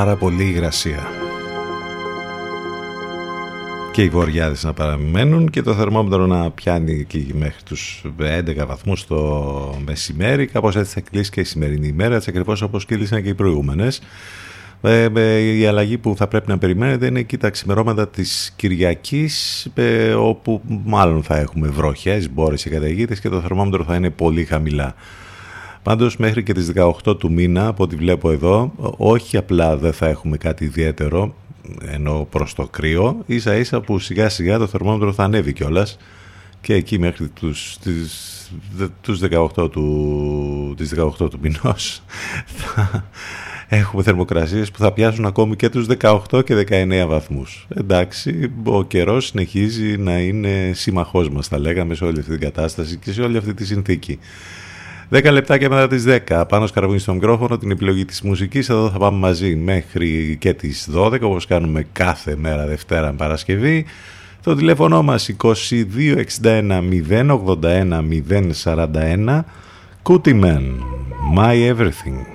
Πάρα πολύ υγρασία. Και οι βοριάδες να παραμένουν και το θερμόμετρο να πιάνει εκεί μέχρι τους 11 βαθμούς το μεσημέρι. Κάπως έτσι θα κλείσει και η σημερινή ημέρα, έτσι ακριβώς όπως κύλησαν και οι προηγούμενες. Ε, ε, η αλλαγή που θα πρέπει να περιμένετε είναι εκεί τα ξημερώματα της Κυριακής ε, όπου μάλλον θα έχουμε βροχές, μπόρες και καταιγίδες και το θερμόμετρο θα είναι πολύ χαμηλά. Πάντως μέχρι και τις 18 του μήνα, από ό,τι βλέπω εδώ, όχι απλά δεν θα έχουμε κάτι ιδιαίτερο, ενώ προς το κρύο, ίσα ίσα που σιγά σιγά το θερμόμετρο θα ανέβει κιόλας και εκεί μέχρι τους, τις, τους 18 του, τις 18 του μηνός θα έχουμε θερμοκρασίες που θα πιάσουν ακόμη και τους 18 και 19 βαθμούς. Εντάξει, ο καιρός συνεχίζει να είναι σύμμαχός μας, θα λέγαμε, σε όλη αυτή την κατάσταση και σε όλη αυτή τη συνθήκη. 10 λεπτάκια μετά τις 10 πάνω σκαρβούνι στο μικρόφωνο την επιλογή της μουσικής. Εδώ θα πάμε μαζί μέχρι και τις 12 όπως κάνουμε κάθε μέρα Δευτέρα Παρασκευή. Το τηλέφωνο μας 2261 081 041 Cootie My Everything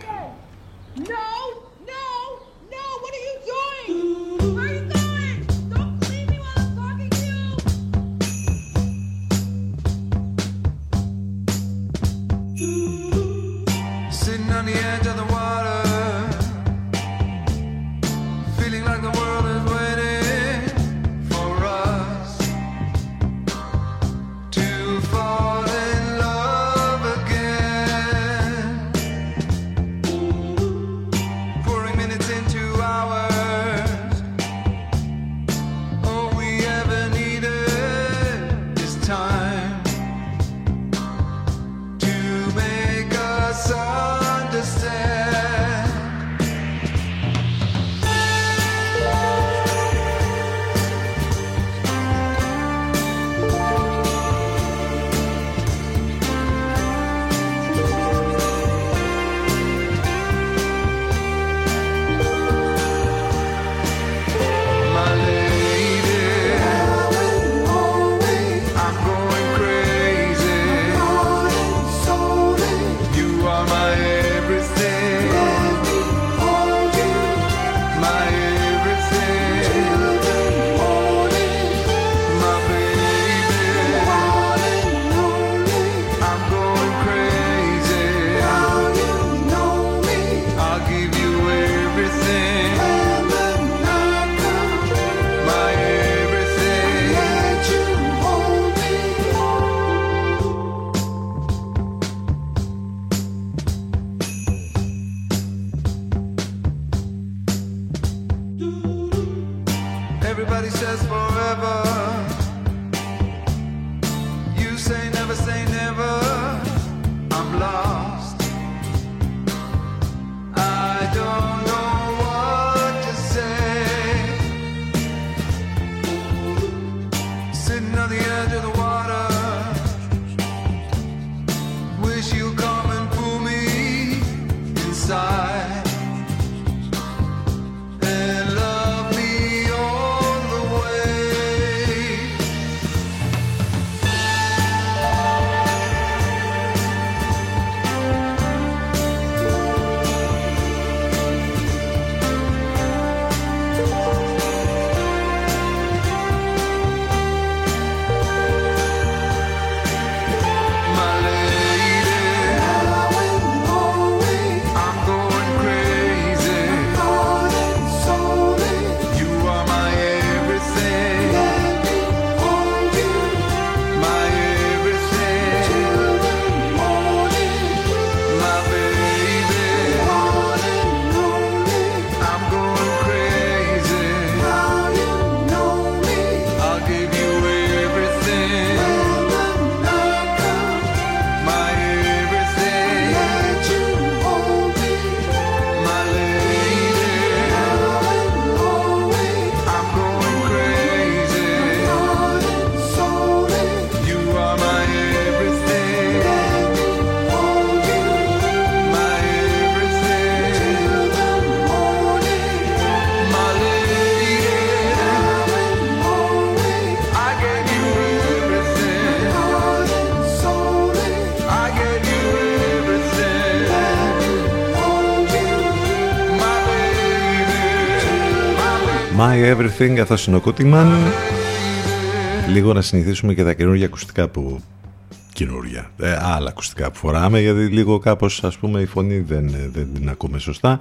Everything, αυτό είναι ο Κούτιμαν. Λίγο να συνηθίσουμε και τα καινούργια ακουστικά που... Καινούργια, ε, άλλα ακουστικά που φοράμε, γιατί λίγο κάπως ας πούμε η φωνή δεν, δεν την ακούμε σωστά.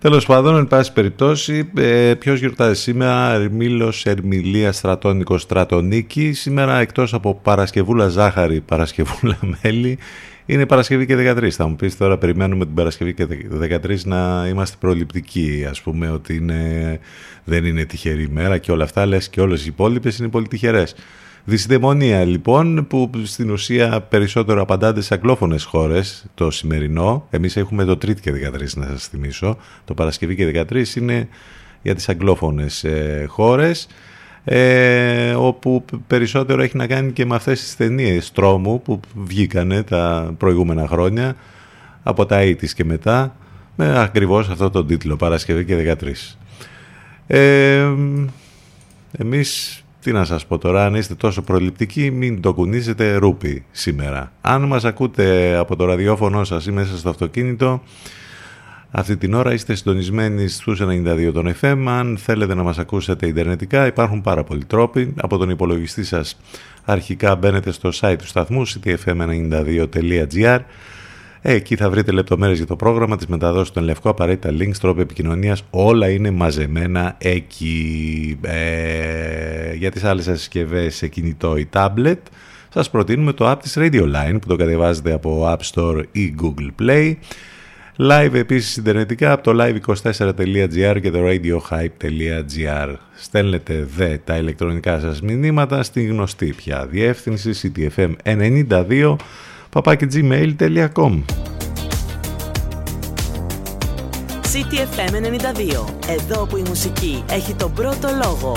Τέλος πάντων, εν πάση περιπτώσει, ε, ποιος γιορτάζει σήμερα, Ερμήλος, Ερμηλία, Στρατόνικο, Στρατονίκη. Σήμερα εκτός από Παρασκευούλα Ζάχαρη, Παρασκευούλα Μέλη, είναι Παρασκευή και 13. Θα μου πεις τώρα, περιμένουμε την Παρασκευή και 13 να είμαστε προληπτικοί. Α πούμε ότι είναι, δεν είναι τυχερή ημέρα και όλα αυτά. Λες και όλες οι υπόλοιπες είναι πολύ τυχερές. Δυσδαιμονία λοιπόν που στην ουσία περισσότερο απαντάται σε αγγλόφωνες χώρες το σημερινό. Εμείς έχουμε το Τρίτη και 13 να σας θυμίσω. Το Παρασκευή και 13 είναι για τις αγγλόφωνες ε, χώρες ε, όπου περισσότερο έχει να κάνει και με αυτές τις ταινίες τρόμου που βγήκανε τα προηγούμενα χρόνια από τα 80's και μετά με ακριβώς αυτό το τίτλο Παρασκευή και 13. Ε, εμείς τι να σας πω τώρα, αν είστε τόσο προληπτικοί μην το κουνήσετε ρούπι σήμερα. Αν μας ακούτε από το ραδιόφωνο σας ή μέσα στο αυτοκίνητο Αυτή την ώρα είστε συντονισμένοι στους 92 των FM. Αν θέλετε να μας ακούσετε ιντερνετικά υπάρχουν πάρα πολλοί τρόποι. Από τον υπολογιστή σας αρχικά μπαίνετε στο site του σταθμού ctfm92.gr Εκεί θα βρείτε λεπτομέρειες για το πρόγραμμα, της μεταδόσης των Λευκό, απαραίτητα links, τρόπο επικοινωνίας, όλα είναι μαζεμένα εκεί. Ε, για τις άλλες συσκευές σε κινητό ή tablet, σας προτείνουμε το app της Radio Line που το κατεβάζετε από App Store ή Google Play. Live επίσης συντερνετικά από το live24.gr και το radiohype.gr. Στέλνετε δε τα ηλεκτρονικά σας μηνύματα στη γνωστή πια διεύθυνση ctfm92 papakigmail.com CTFM92. Εδώ που η μουσική έχει τον πρώτο λόγο.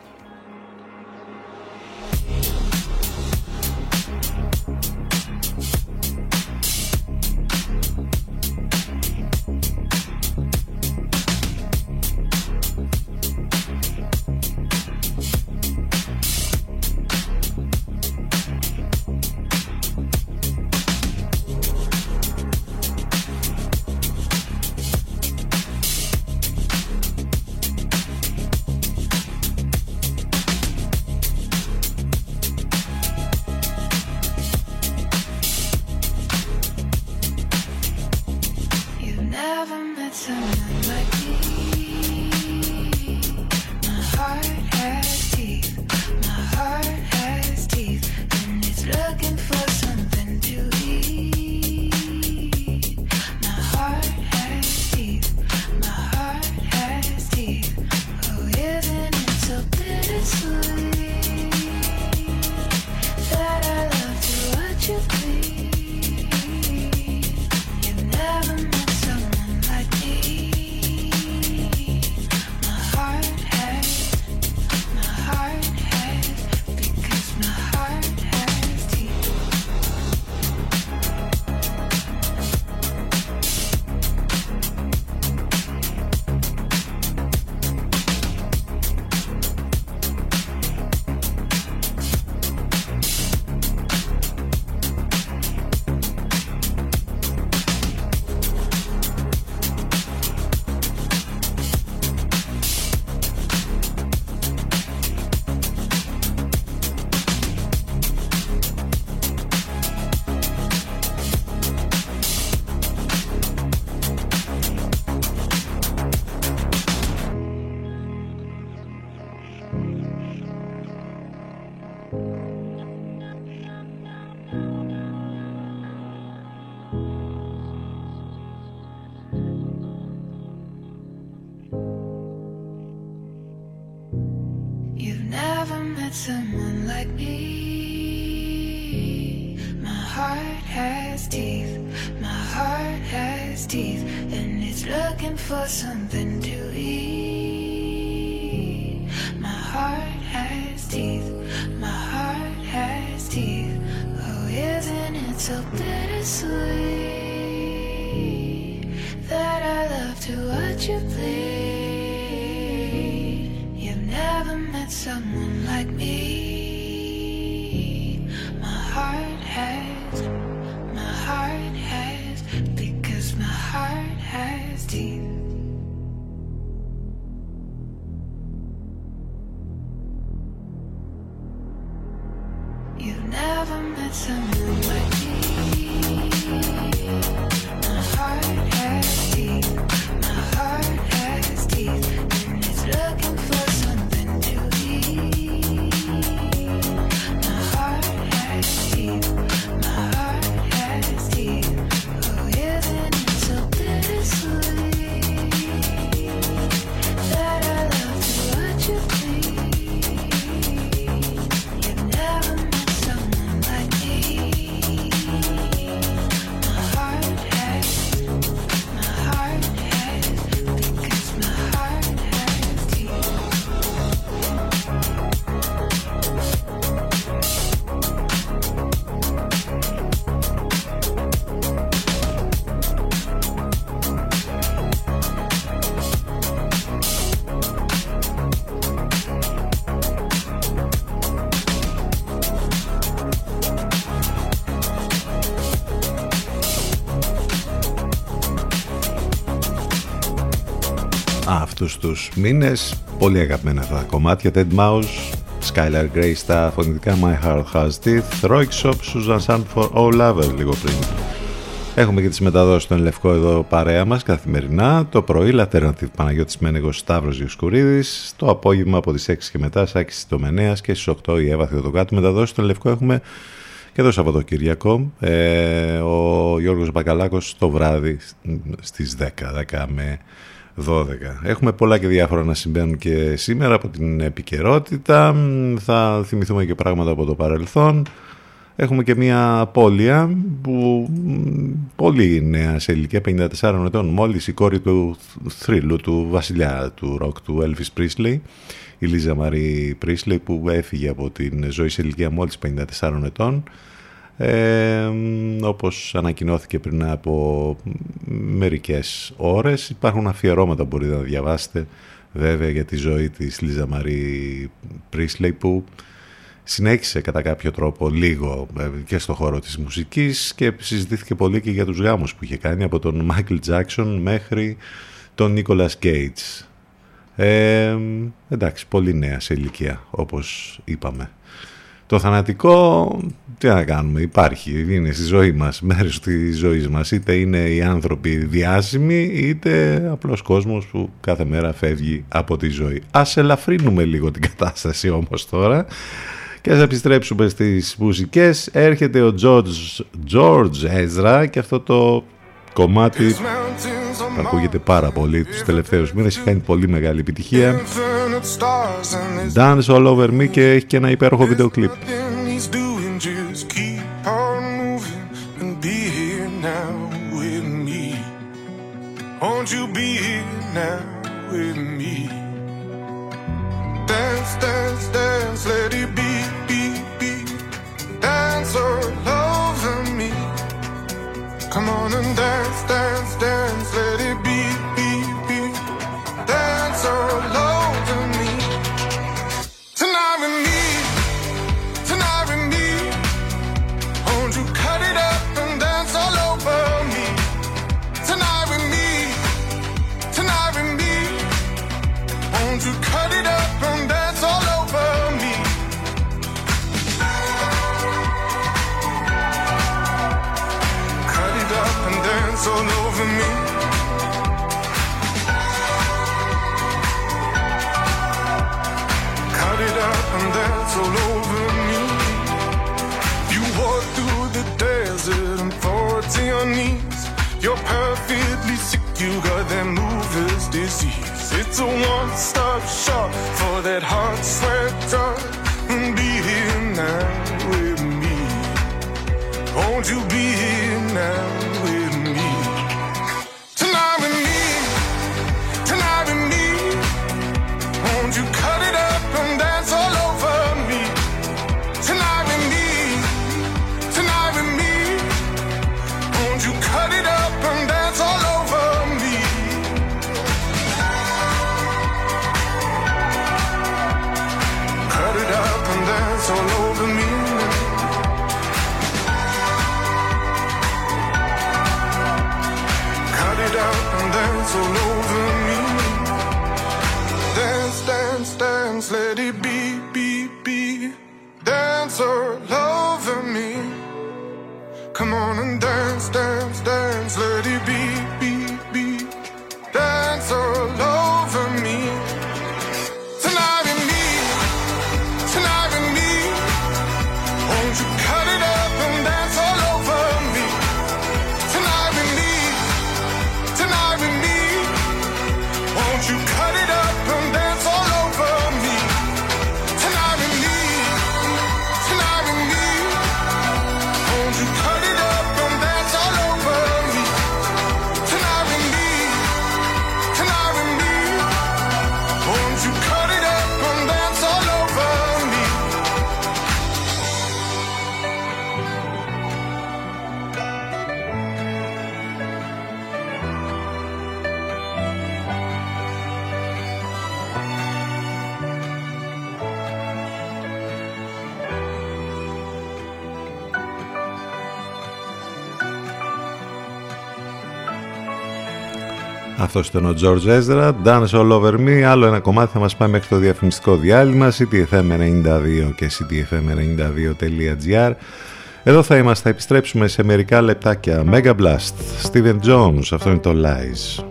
teeth. Oh, isn't it so bittersweet that I love to watch you bleed? You've never met someone like me. Τους μήνες. Πολύ αγαπημένα αυτά τα κομμάτια. Dead Mouse, Skylar Grey στα φωνητικά My Heart Has Teeth, Roy Shop, Susan Sandford, All Lovers λίγο πριν. Έχουμε και τις μεταδόσεις στον Λευκό εδώ παρέα μας καθημερινά. Το πρωί Alternative Παναγιώτης Μένεγος Σταύρος Γιουσκουρίδης. Το απόγευμα από τις 6 και μετά Σάκης Τομενέας και στις 8 η Εύα Θεοδοκάτου. Μεταδόσεις στον Λευκό έχουμε και το Σαββατοκύριακο. Ε, ο Γιώργος Μπακαλάκος το βράδυ στις 10, 10 με 12. Έχουμε πολλά και διάφορα να συμβαίνουν και σήμερα από την επικαιρότητα. Θα θυμηθούμε και πράγματα από το παρελθόν. Έχουμε και μια απώλεια που πολύ νέα σε ηλικία 54 ετών μόλις η κόρη του θρύλου του βασιλιά του ροκ του Elvis Presley η Λίζα Μαρή Presley που έφυγε από την ζωή σε ηλικία μόλις 54 ετών ε, όπως ανακοινώθηκε πριν από μερικές ώρες υπάρχουν αφιερώματα που μπορείτε να διαβάσετε βέβαια για τη ζωή της Λίζα Μαρή Πρίσλεϊ που συνέχισε κατά κάποιο τρόπο λίγο ε, και στο χώρο της μουσικής και συζητήθηκε πολύ και για τους γάμους που είχε κάνει από τον Μάικλ Τζάκσον μέχρι τον Νίκολας Γκέιτς. Ε, εντάξει, πολύ νέα σε ηλικία όπως είπαμε. Το θανατικό, τι να κάνουμε, υπάρχει, είναι στη ζωή μας, μέρος της ζωής μας. Είτε είναι οι άνθρωποι διάσημοι, είτε απλός κόσμος που κάθε μέρα φεύγει από τη ζωή. Ας ελαφρύνουμε λίγο την κατάσταση όμως τώρα και ας επιστρέψουμε στις μουσικές. Έρχεται ο George, George Ezra και αυτό το κομμάτι. Ακούγεται πάρα πολύ τους τελευταίους μήνες έχει κάνει πολύ μεγάλη επιτυχία. Dance All Over Me και έχει και ένα υπέροχο βίντεο κλιπ Αυτό ήταν ο George Ezra, Dance All Over Me. Άλλο ένα κομμάτι θα μας πάει μέχρι το διαφημιστικό διάλειμμα, ctfm92 και ctfm92.gr. Εδώ θα είμαστε, θα επιστρέψουμε σε μερικά λεπτάκια. Mega Blast, Steven Jones, αυτό είναι το Lies.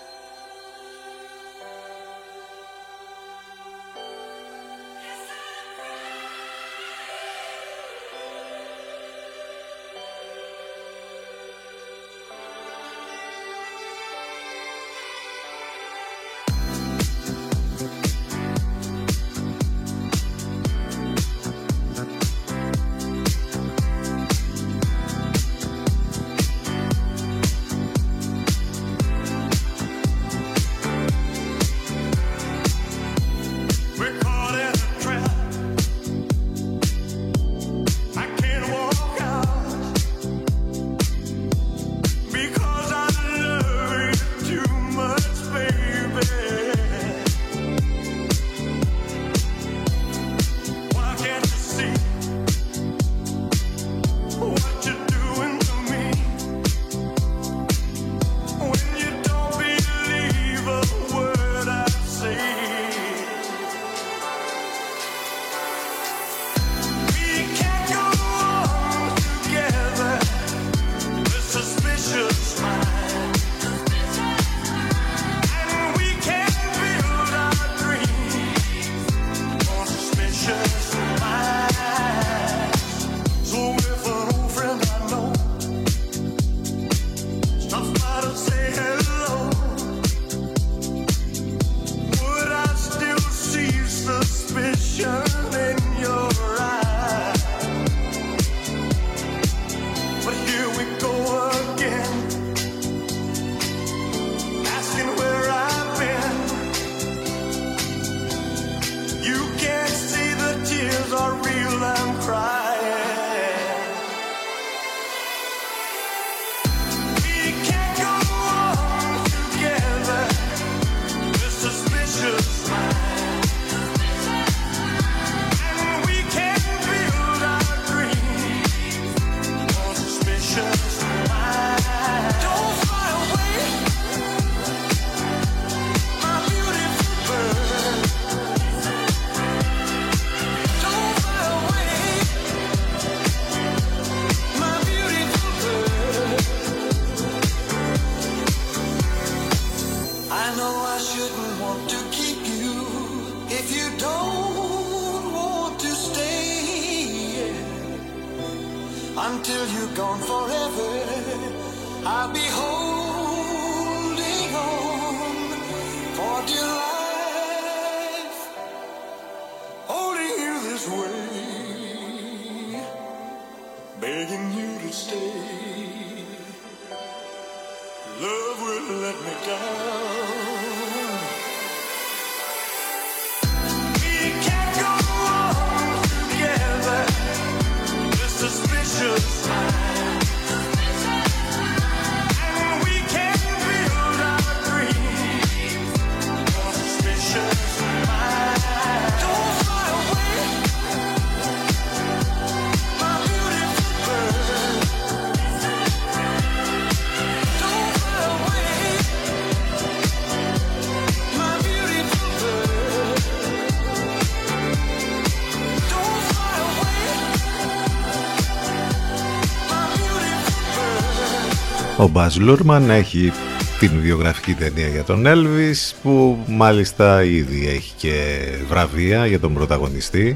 Ο Μπάζ Λούρμαν έχει την βιογραφική ταινία για τον Έλβις που μάλιστα ήδη έχει και βραβεία για τον πρωταγωνιστή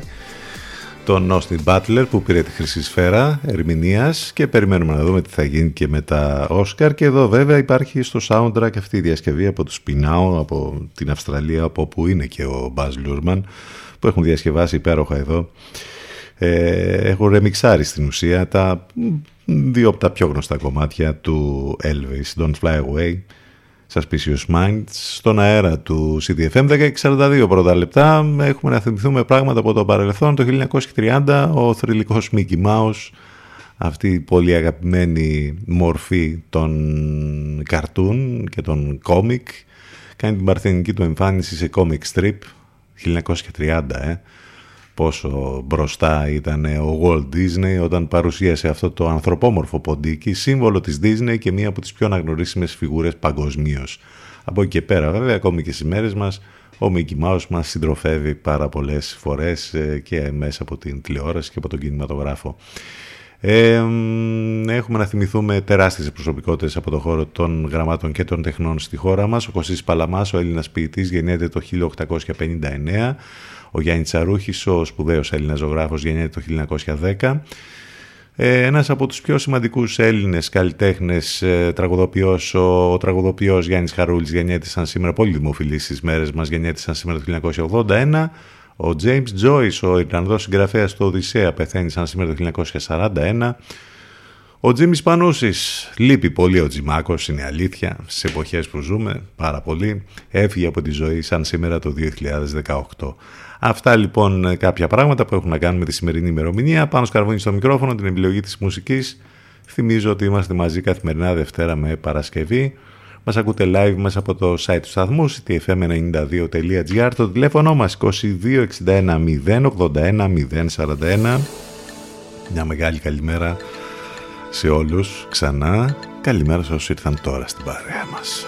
τον Όστιν Μπάτλερ που πήρε τη χρυσή σφαίρα ερμηνείας. Και περιμένουμε να δούμε τι θα γίνει και με τα Όσκαρ. Και εδώ βέβαια υπάρχει στο soundtrack αυτή η διασκευή από τους Πινάου από την Αυστραλία από όπου είναι και ο Μπάζ Λούρμαν που έχουν διασκευάσει υπέροχα εδώ. Ε, έχω ρεμιξάρει στην ουσία τα δύο από τα πιο γνωστά κομμάτια του Elvis, Don't Fly Away, Suspicious Minds, στον αέρα του CDFM 1042 πρώτα λεπτά. Έχουμε να θυμηθούμε πράγματα από το παρελθόν. Το 1930 ο θρηλυκός Mickey Mouse, αυτή η πολύ αγαπημένη μορφή των καρτούν και των κόμικ, κάνει την παρθενική του εμφάνιση σε comic strip 1930, ε πόσο μπροστά ήταν ο Walt Disney όταν παρουσίασε αυτό το ανθρωπόμορφο ποντίκι, σύμβολο της Disney και μία από τις πιο αναγνωρίσιμες φιγούρες παγκοσμίως. Από εκεί και πέρα βέβαια, ακόμη και στις μέρες μας, ο Mickey Mouse μας συντροφεύει πάρα πολλές φορές ε, και μέσα από την τηλεόραση και από τον κινηματογράφο. Ε, έχουμε να θυμηθούμε τεράστιες προσωπικότητες από το χώρο των γραμμάτων και των τεχνών στη χώρα μας. Ο Κωστής Παλαμάς, ο Έλληνας ποιητής, γεννιέται το 1859. Ο Γιάννη Τσαρούχης, ο σπουδαίος Έλληνας ζωγράφος, γεννιέται το 1910. Ε, ένας από τους πιο σημαντικούς Έλληνες καλλιτέχνες ε, τραγουδοποιός, ο, ο τραγουδοποιός Γιάννης Χαρούλης γεννιέται σαν σήμερα, πολύ δημοφιλής στις μέρες μας, γεννιέται σαν σήμερα το 1981. Ο James Joyce, ο Ιρλανδός συγγραφέας του Οδυσσέα, πεθαίνει σαν σήμερα το 1941. Ο Τζίμις Πανούσης, λείπει πολύ ο Τζιμάκος, είναι αλήθεια, στις εποχές που ζούμε, πάρα πολύ, έφυγε από τη ζωή σαν σήμερα το 2018. Αυτά λοιπόν κάποια πράγματα που έχουν να κάνουν με τη σημερινή ημερομηνία. Πάνω σκαρβούνι στο μικρόφωνο, την επιλογή της μουσικής. Θυμίζω ότι είμαστε μαζί καθημερινά Δευτέρα με Παρασκευή. Μας ακούτε live μέσα από το site του σταθμού ctfm92.gr Το τηλέφωνο μας 2261 081 041 Μια μεγάλη καλημέρα σε όλους ξανά. Καλημέρα σε όσους ήρθαν τώρα στην παρέα μας.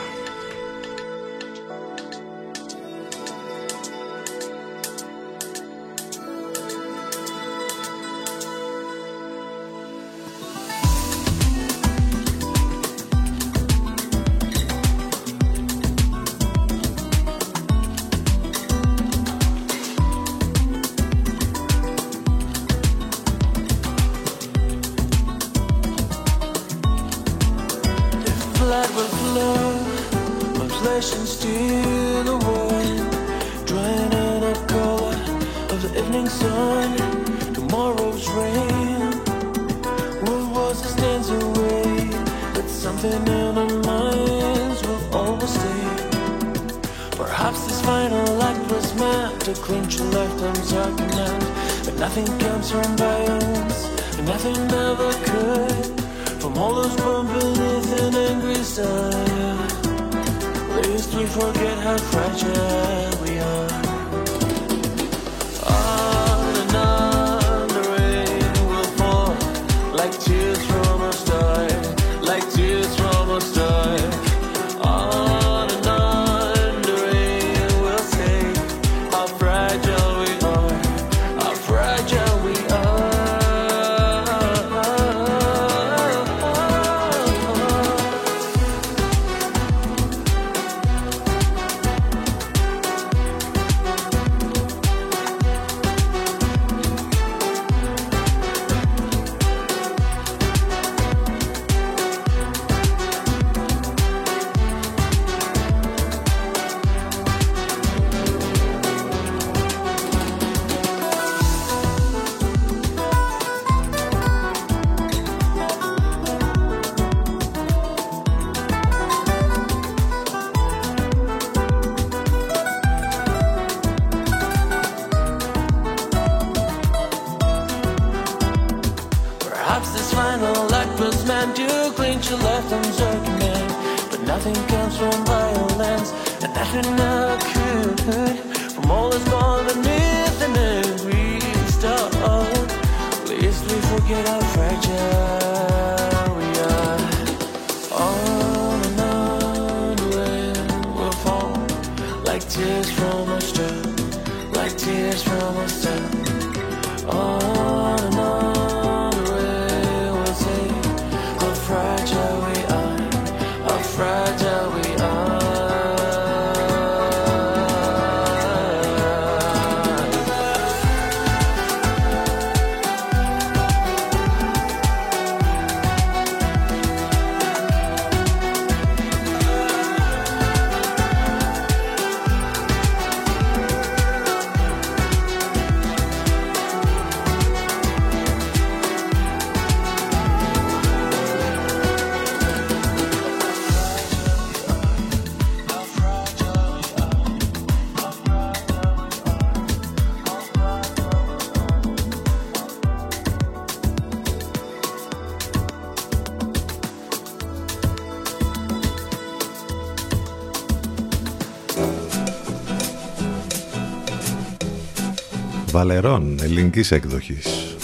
Βαλερών ελληνικής εκδοχής.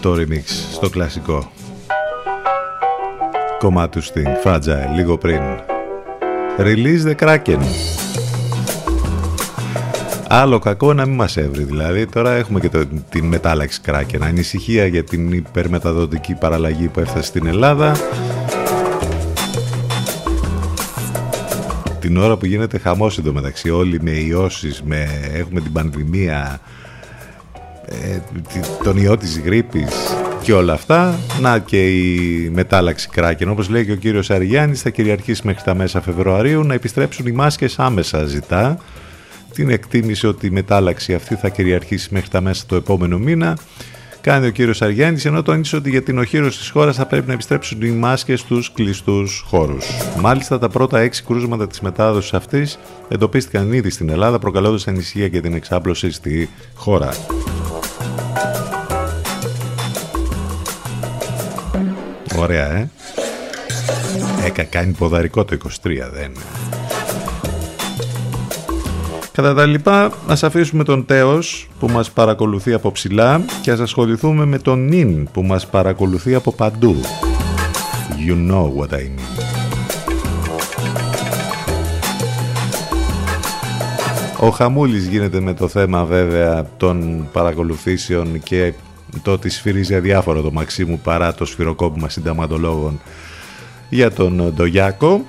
Το remix στο κλασικό. Κομμάτι του στην Fragile λίγο πριν. Release the Kraken. Άλλο κακό να μην μας έβρει δηλαδή. Τώρα έχουμε και το, την μετάλλαξη Kraken. Ανησυχία για την υπερμεταδοτική παραλλαγή που έφτασε στην Ελλάδα. Την ώρα που γίνεται χαμός μεταξύ όλοι με ιώσεις, με, έχουμε την πανδημία, ε, τον ιό της γρήπης και όλα αυτά. Να και η μετάλλαξη κράκεν. Όπως λέει και ο κύριος Αργιάννης θα κυριαρχήσει μέχρι τα μέσα Φεβρουαρίου να επιστρέψουν οι μάσκες άμεσα ζητά. Την εκτίμησε ότι η μετάλλαξη αυτή θα κυριαρχήσει μέχρι τα μέσα του επόμενου μήνα κάνει ο κύριος Αργιάννης, ενώ τόνισε ότι για την οχύρωση της χώρας θα πρέπει να επιστρέψουν οι μάσκες στους κλειστούς χώρους. Μάλιστα, τα πρώτα έξι κρούσματα της μετάδοσης αυτής εντοπίστηκαν ήδη στην Ελλάδα, προκαλώντας ανησυχία για την εξάπλωση στη χώρα. Ωραία, ε. Έκα κάνει ποδαρικό το 23, δεν Κατά τα λοιπά, ας αφήσουμε τον Τέος που μας παρακολουθεί από ψηλά και ας ασχοληθούμε με τον Νιν που μας παρακολουθεί από παντού. You know what I mean. Ο Χαμούλης γίνεται με το θέμα βέβαια των παρακολουθήσεων και το ότι σφυρίζει αδιάφορο το Μαξίμου παρά το σφυροκόπημα συνταματολόγων για τον Ντογιάκο.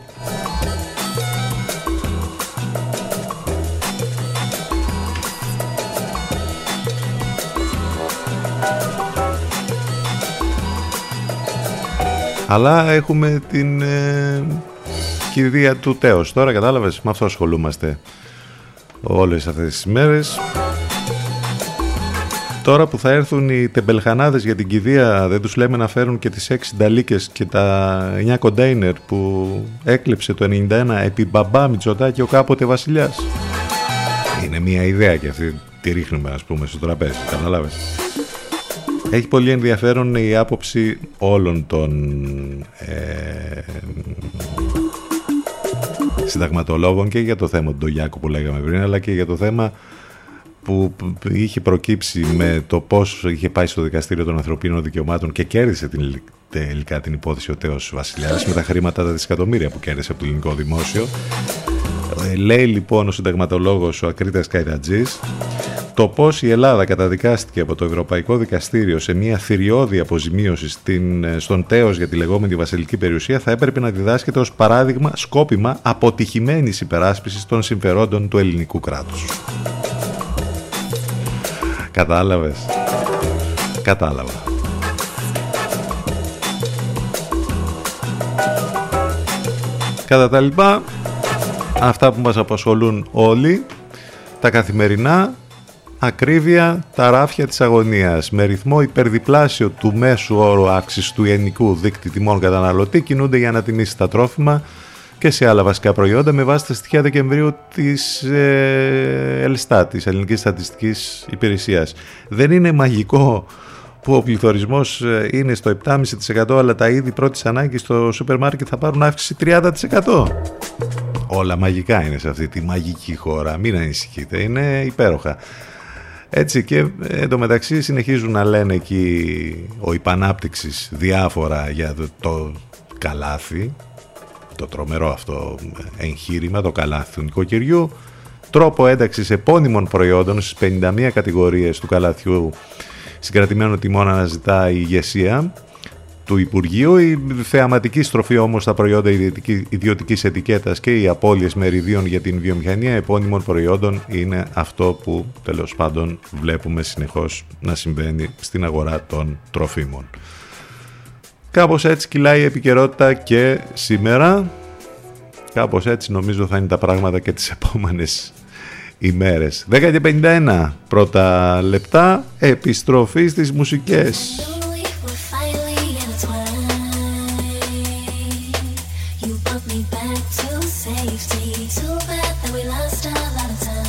Αλλά έχουμε την ε, κηδεία του Τέος. Τώρα κατάλαβες, με αυτό ασχολούμαστε όλες αυτές τις μέρες. Τώρα που θα έρθουν οι τεμπελχανάδες για την κηδεία, δεν τους λέμε να φέρουν και τις 6 νταλίκες και τα 9 κοντέινερ που έκλειψε το 91 επί μπαμπά Μητσοτάκη ο κάποτε βασιλιάς. Είναι μια ιδέα και αυτή τη ρίχνουμε ας πούμε στο τραπέζι, καταλάβες. Έχει πολύ ενδιαφέρον η άποψη όλων των ε, συνταγματολόγων και για το θέμα του Ντογιάκου που λέγαμε πριν, αλλά και για το θέμα που είχε προκύψει με το πώς είχε πάει στο Δικαστήριο των Ανθρωπίνων Δικαιωμάτων και κέρδισε την, τελικά την υπόθεση ο Τέος Βασιλιάς με τα χρήματα τα δισεκατομμύρια που κέρδισε από το ελληνικό δημόσιο. Ε, λέει λοιπόν ο συνταγματολόγος ο Ακρίτας Καϊρατζής το πώς η Ελλάδα καταδικάστηκε από το Ευρωπαϊκό Δικαστήριο σε μια θηριώδη αποζημίωση στην, στον τέος για τη λεγόμενη βασιλική περιουσία θα έπρεπε να διδάσκεται ως παράδειγμα σκόπιμα αποτυχημένης υπεράσπισης των συμφερόντων του ελληνικού κράτους. Κατάλαβες; Κατάλαβα. Κατά τα λοιπά, αυτά που μας απασχολούν όλοι, τα καθημερινά, ακρίβεια τα ράφια της αγωνίας. Με ρυθμό υπερδιπλάσιο του μέσου όρου άξης του ελληνικού δίκτυ τιμών καταναλωτή κινούνται για να τιμήσει τα τρόφιμα και σε άλλα βασικά προϊόντα με βάση τα στοιχεία Δεκεμβρίου της ε, ΕΛΣΤΑ, της Ελληνικής Στατιστικής Υπηρεσίας. Δεν είναι μαγικό που ο πληθωρισμός ε, είναι στο 7,5% αλλά τα είδη πρώτης ανάγκης στο σούπερ μάρκετ θα πάρουν αύξηση 30%. Όλα μαγικά είναι σε αυτή τη μαγική χώρα, μην ανησυχείτε, είναι υπέροχα. Έτσι και εντωμεταξύ συνεχίζουν να λένε εκεί ο υπανάπτυξης διάφορα για το, το καλάθι, το τρομερό αυτό εγχείρημα, το καλάθι του νοικοκυριού, τρόπο ένταξης επώνυμων προϊόντων στις 51 κατηγορίες του καλαθιού συγκρατημένο τιμών αναζητά η ηγεσία του Υπουργείου. Η θεαματική στροφή όμως στα προϊόντα ιδιωτικής ετικέτας και οι απώλειες μεριδίων για την βιομηχανία επώνυμων προϊόντων είναι αυτό που τέλος πάντων βλέπουμε συνεχώς να συμβαίνει στην αγορά των τροφίμων. Κάπως έτσι κυλάει η επικαιρότητα και σήμερα. Κάπως έτσι νομίζω θα είναι τα πράγματα και τις επόμενες ημέρες. 10 και 51 πρώτα λεπτά επιστροφής στις μουσικές. me back to safety. Too bad that we lost a lot of time.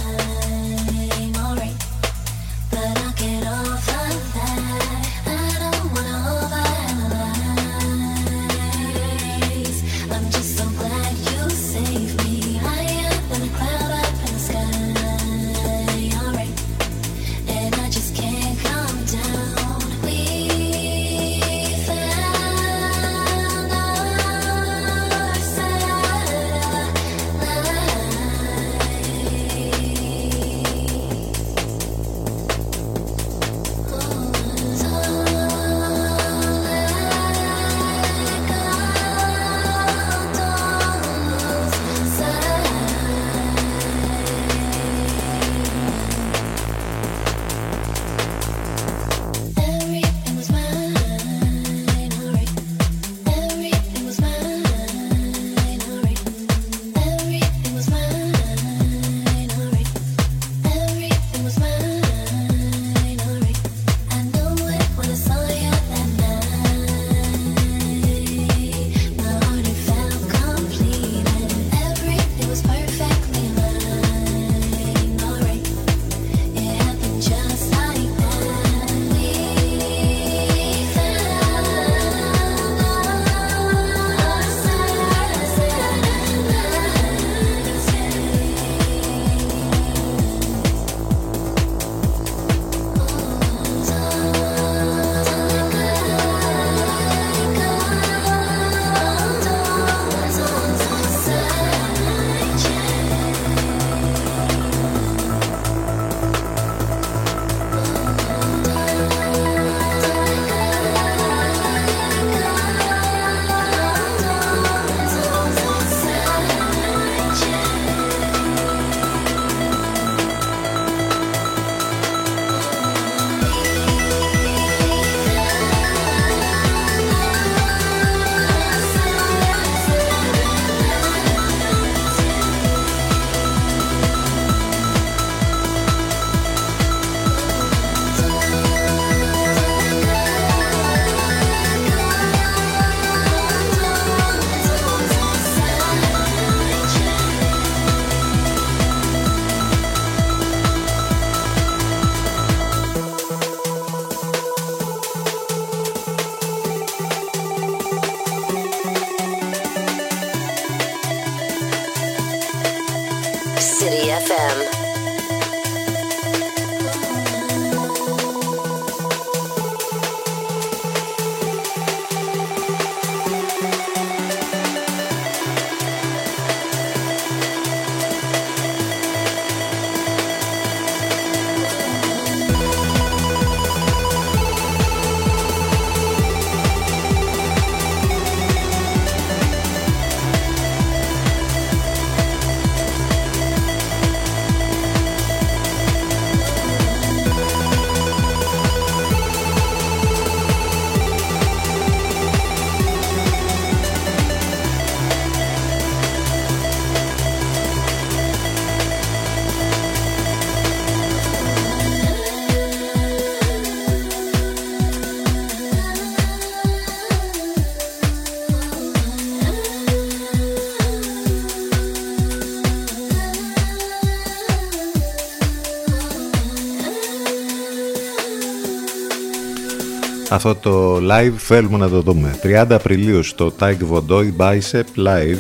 Αυτό το live θέλουμε να το δούμε. 30 Απριλίου στο Taik Vodoy Bicep Live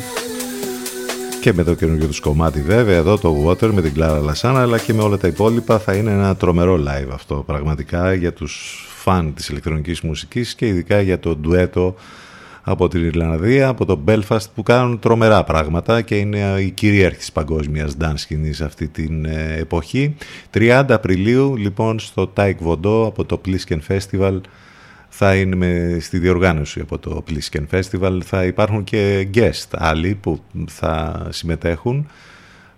και με το καινούργιο τους κομμάτι βέβαια εδώ το Water με την Κλάρα Λασάνα αλλά και με όλα τα υπόλοιπα θα είναι ένα τρομερό live αυτό πραγματικά για τους φαν της ηλεκτρονικής μουσικής και ειδικά για το ντουέτο από την Ιρλανδία, από το Belfast που κάνουν τρομερά πράγματα και είναι η κυρίαρχη της παγκόσμιας dance σκηνής αυτή την ε, εποχή. 30 Απριλίου λοιπόν στο Taik Vodo από το Plisken Festival θα είναι στη διοργάνωση από το Plisken Festival. Θα υπάρχουν και guest άλλοι που θα συμμετέχουν.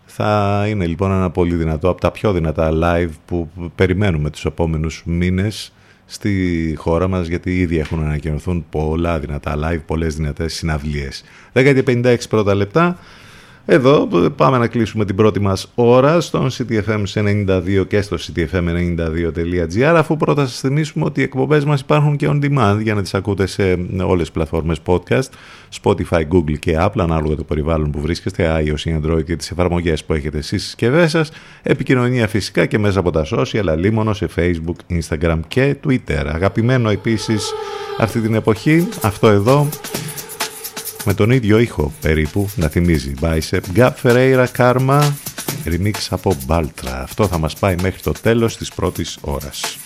Θα είναι λοιπόν ένα πολύ δυνατό, από τα πιο δυνατά live που περιμένουμε τους επόμενους μήνες στη χώρα μας γιατί ήδη έχουν ανακοινωθούν πολλά δυνατά live, πολλές δυνατές συναυλίες. 10 πρώτα λεπτά. Εδώ πάμε να κλείσουμε την πρώτη μας ώρα στο CTFM 92 και στο ctfm92.gr αφού πρώτα σας θυμίσουμε ότι οι εκπομπές μας υπάρχουν και on demand για να τις ακούτε σε όλες τις πλατφόρμες podcast Spotify, Google και Apple ανάλογα το περιβάλλον που βρίσκεστε iOS ή Android και τις εφαρμογές που έχετε στις συσκευές σας επικοινωνία φυσικά και μέσα από τα social αλλά μόνο σε Facebook, Instagram και Twitter. Αγαπημένο επίσης αυτή την εποχή αυτό εδώ με τον ίδιο ήχο περίπου να θυμίζει. Bicep Gap Ferreira Karma. Remix από Baltra. Αυτό θα μας πάει μέχρι το τέλος της πρώτης ώρας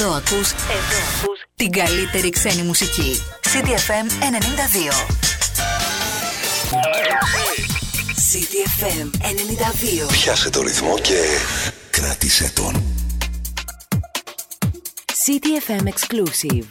Εδώ ακούς, Εδώ ακούς την καλύτερη ξένη μουσική. CDFM 92. CDFM 92. Πιάσε το ρυθμό και κράτησε τον. CDFM Exclusive.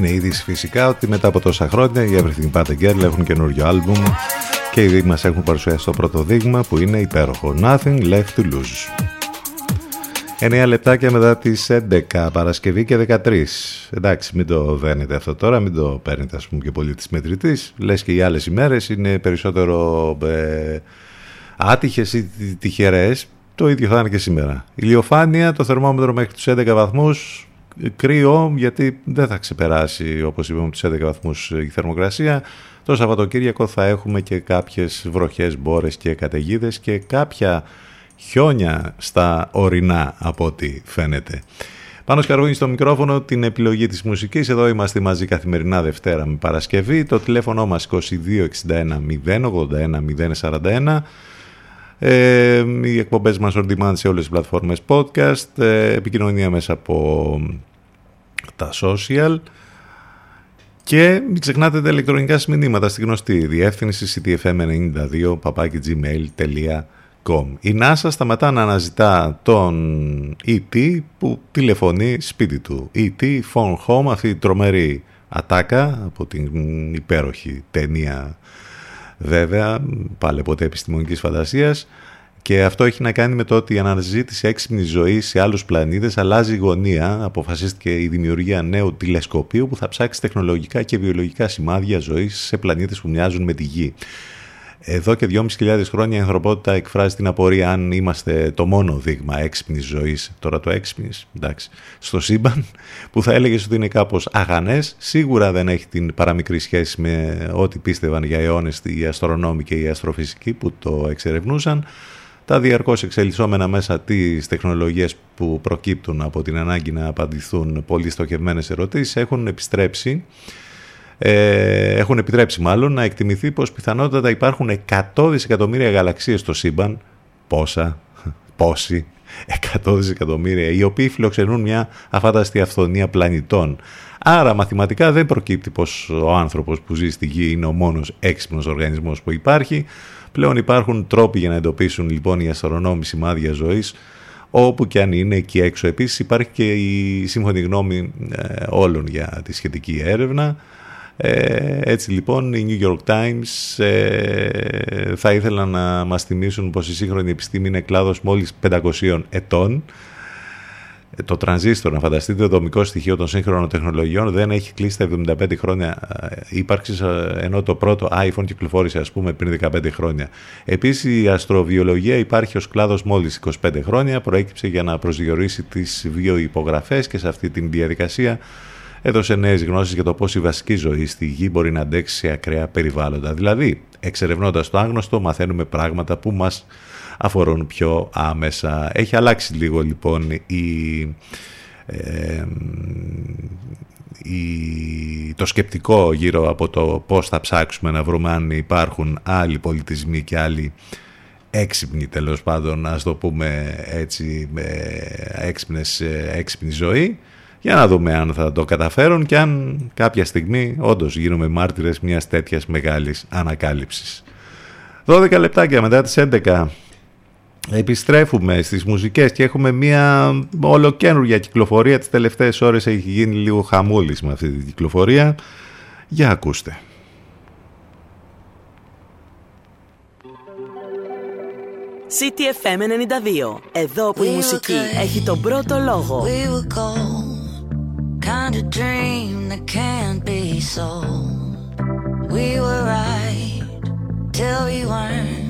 Είναι είδηση φυσικά ότι μετά από τόσα χρόνια οι Everything But A Girl έχουν καινούριο άλμπουμ και ήδη μας έχουν παρουσιάσει το πρώτο δείγμα που είναι υπέροχο Nothing Left To Lose. 9 λεπτάκια μετά τις 11 Παρασκευή και 13. Εντάξει, μην το δένετε αυτό τώρα, μην το παίρνετε ας πούμε και πολύ της μετρητής. Λες και οι άλλες ημέρες είναι περισσότερο ε, άτυχες ή τυχερές. Το ίδιο θα είναι και σήμερα. Ηλιοφάνεια, το θερμόμετρο μέχρι τους 11 βαθμούς, κρύο γιατί δεν θα ξεπεράσει όπως είπαμε τους 11 βαθμούς η θερμοκρασία. Το Σαββατοκύριακο θα έχουμε και κάποιες βροχές, μπόρες και καταιγίδες και κάποια χιόνια στα ορεινά από ό,τι φαίνεται. Πάνω σκαρβούνι στο μικρόφωνο την επιλογή της μουσικής. Εδώ είμαστε μαζί καθημερινά Δευτέρα με Παρασκευή. Το τηλέφωνο μας 2261 081 041. Ε, οι εκπομπές μας on demand σε όλες τις πλατφόρμες podcast. Ε, επικοινωνία μέσα από τα social. Και μην ξεχνάτε τα ηλεκτρονικά σας μηνύματα στη γνωστή διεύθυνση ctfm92 papakigmail.com Η NASA σταματά να αναζητά τον E.T. που τηλεφωνεί σπίτι του. E.T. Phone Home, αυτή η τρομερή ατάκα από την υπέροχη ταινία βέβαια, πάλι ποτέ επιστημονικής φαντασίας, και αυτό έχει να κάνει με το ότι η αναζήτηση έξυπνης ζωής σε άλλους πλανήτες αλλάζει γωνία. Αποφασίστηκε η δημιουργία νέου τηλεσκοπίου που θα ψάξει τεχνολογικά και βιολογικά σημάδια ζωής σε πλανήτες που μοιάζουν με τη Γη. Εδώ και 2.500 χρόνια η ανθρωπότητα εκφράζει την απορία αν είμαστε το μόνο δείγμα έξυπνης ζωής, τώρα το έξυπνης, εντάξει, στο σύμπαν, που θα έλεγες ότι είναι κάπως αγανές. Σίγουρα δεν έχει την παραμικρή σχέση με ό,τι πίστευαν για αιώνες οι αστρονόμοι και οι αστροφυσικοί που το εξερευνούσαν τα διαρκώς εξελισσόμενα μέσα τις τεχνολογίες που προκύπτουν από την ανάγκη να απαντηθούν πολύ στοχευμένες ερωτήσεις έχουν επιστρέψει ε, έχουν επιτρέψει μάλλον να εκτιμηθεί πως πιθανότατα υπάρχουν 100 δισεκατομμύρια γαλαξίες στο σύμπαν. Πόσα, πόσοι 100 δισεκατομμύρια οι οποίοι φιλοξενούν μια αφάνταστη αυθονία πλανητών. Άρα μαθηματικά δεν προκύπτει πως ο άνθρωπος που ζει στη Γη είναι ο μόνος έξυπνος οργανισμός που υπάρχει Πλέον υπάρχουν τρόποι για να εντοπίσουν λοιπόν οι αστρονόμοι σημάδια ζωής όπου και αν είναι εκεί έξω. Επίσης υπάρχει και η σύμφωνη γνώμη ε, όλων για τη σχετική έρευνα. Ε, έτσι λοιπόν οι New York Times ε, θα ήθελαν να μας θυμίσουν πως η σύγχρονη επιστήμη είναι κλάδος μόλις 500 ετών το τρανζίστορ, να φανταστείτε, το δομικό στοιχείο των σύγχρονων τεχνολογιών δεν έχει κλείσει τα 75 χρόνια ε, ύπαρξης, ε, ενώ το πρώτο iPhone κυκλοφόρησε, ας πούμε, πριν 15 χρόνια. Επίσης, η αστροβιολογία υπάρχει ως κλάδος μόλις 25 χρόνια, προέκυψε για να προσδιορίσει τις βιοϋπογραφές και σε αυτή τη διαδικασία έδωσε νέες γνώσεις για το πώς η βασική ζωή στη γη μπορεί να αντέξει σε ακραία περιβάλλοντα. Δηλαδή, εξερευνώντας το άγνωστο, μαθαίνουμε πράγματα που μας αφορούν πιο άμεσα. Έχει αλλάξει λίγο λοιπόν η, ε, η, το σκεπτικό γύρω από το πώς θα ψάξουμε να βρούμε αν υπάρχουν άλλοι πολιτισμοί και άλλοι έξυπνοι τέλος πάντων, ας το πούμε έτσι, με έξυπνες, έξυπνη ζωή για να δούμε αν θα το καταφέρουν και αν κάποια στιγμή όντως γίνουμε μάρτυρες μιας τέτοιας μεγάλης ανακάλυψης. 12 λεπτάκια μετά τις 11 επιστρέφουμε στις μουσικές και έχουμε μια ολοκένουργια κυκλοφορία. Τις τελευταίες ώρες έχει γίνει λίγο χαμούλης με αυτή την κυκλοφορία. Για ακούστε. CTFM 92 Εδώ που η μουσική έχει τον πρώτο λόγο. We were gold, kind of dream that can't be sold. We were right till we weren't.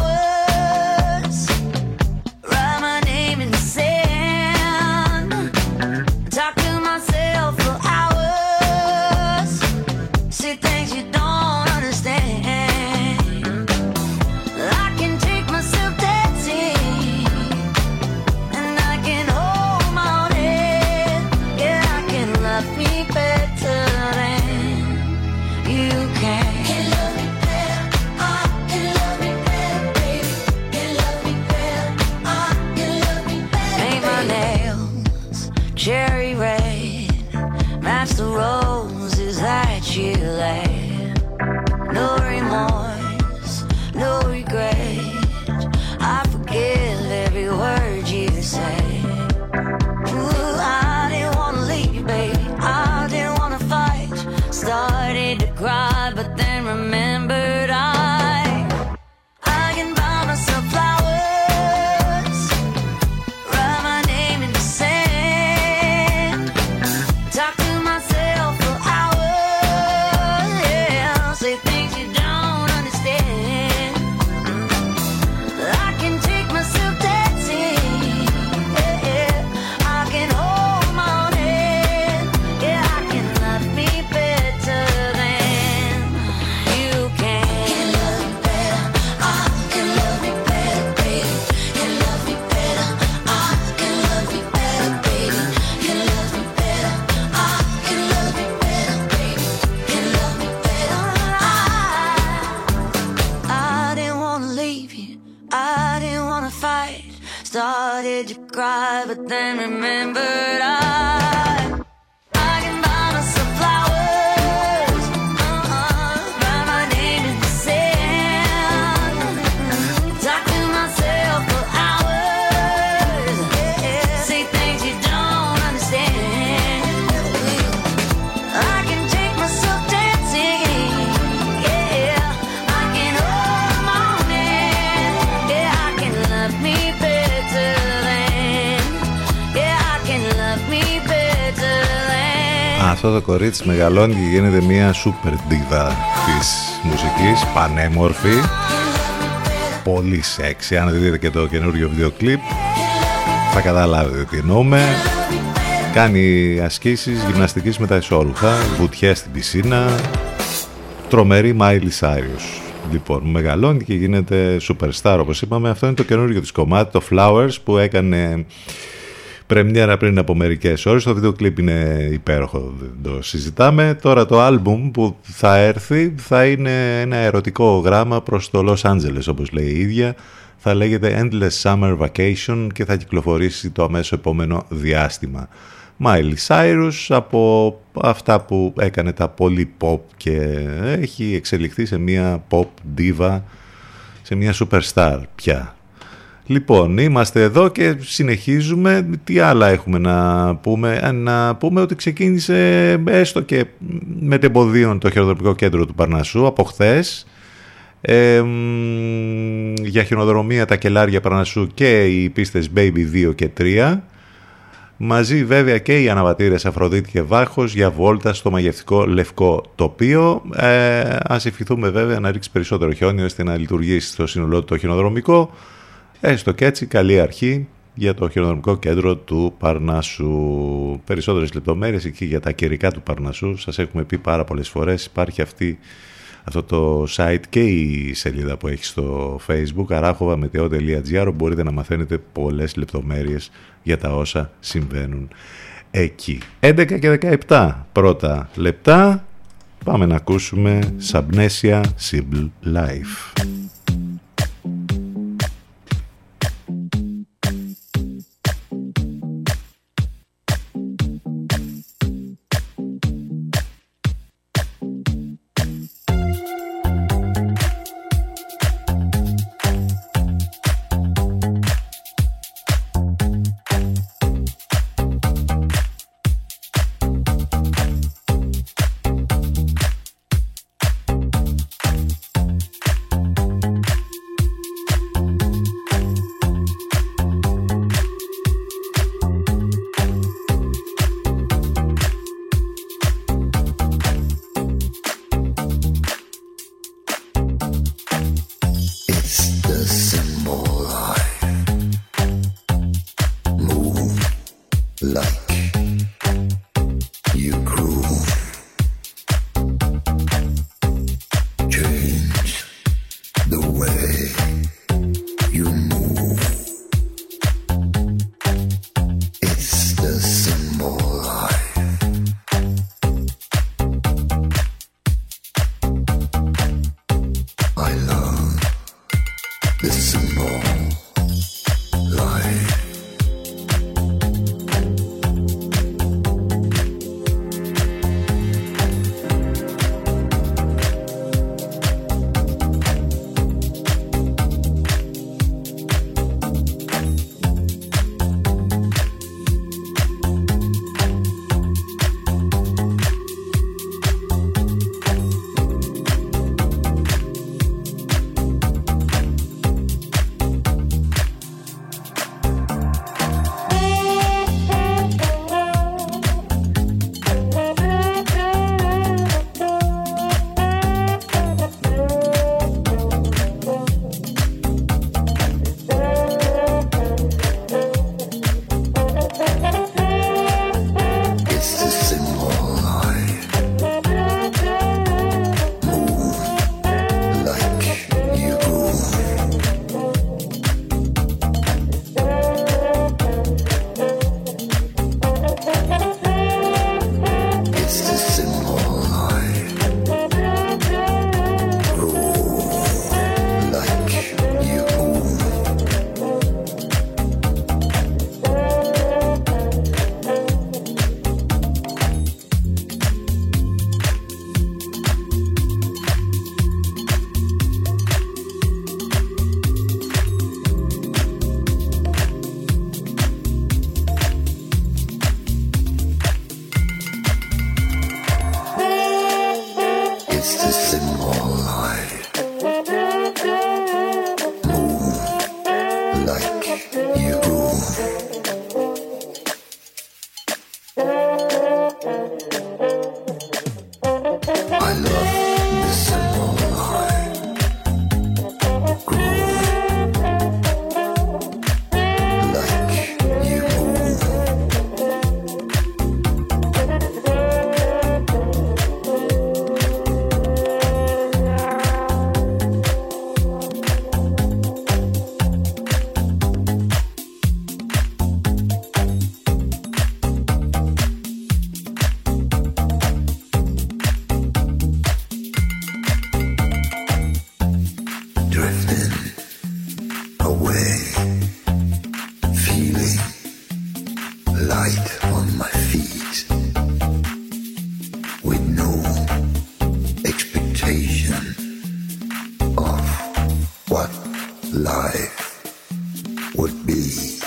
Αυτό το κορίτσι μεγαλώνει και γίνεται μια super diva της μουσικής, πανέμορφη, πολύ σεξι. Αν δείτε και το καινούριο βίντεο κλιπ θα καταλάβετε τι εννοούμε. Κάνει ασκήσεις γυμναστικής με τα ισόρουχα, βουτιές στην πισίνα, τρομερή Miley Cyrus. Λοιπόν, μεγαλώνει και γίνεται superstar όπως είπαμε. Αυτό είναι το καινούριο της κομμάτι, το Flowers που έκανε πρεμιέρα πριν από μερικές ώρες. Το βίντεο κλιπ είναι υπέροχο, δεν το συζητάμε. Τώρα το άλμπουμ που θα έρθει θα είναι ένα ερωτικό γράμμα προς το Los Angeles όπως λέει η ίδια. Θα λέγεται Endless Summer Vacation και θα κυκλοφορήσει το αμέσως επόμενο διάστημα. Miley Cyrus από αυτά που έκανε τα πολύ pop και έχει εξελιχθεί σε μια pop diva, σε μια superstar πια. Λοιπόν, είμαστε εδώ και συνεχίζουμε. Τι άλλα έχουμε να πούμε; Να πούμε ότι ξεκίνησε έστω και με τεμποδίων το χειροδρομικό κέντρο του Παρνασσού από χθες. Ε, για χειροδρομία τα κελάρια Παρνασσού και οι πίστες Baby 2 και 3. Μαζί βέβαια και οι αναβατήρες Αφροδίτη και Βάχος για βόλτα στο μαγευτικό λευκό τοπίο. Ε, ας ευχηθούμε βέβαια να ρίξει περισσότερο χιόνι ώστε να λειτουργήσει στο σύνολό το χιονοδρομικό. Έστω και έτσι καλή αρχή για το χειρονομικό κέντρο του Παρνασού. Περισσότερες λεπτομέρειες εκεί για τα καιρικά του Παρνασού. Σας έχουμε πει πάρα πολλές φορές. Υπάρχει αυτή, αυτό το site και η σελίδα που έχει στο facebook arachova.gr μπορείτε να μαθαίνετε πολλές λεπτομέρειες για τα όσα συμβαίνουν εκεί. 11 και 17 πρώτα λεπτά. Πάμε να ακούσουμε Subnesia Simple Life. would be.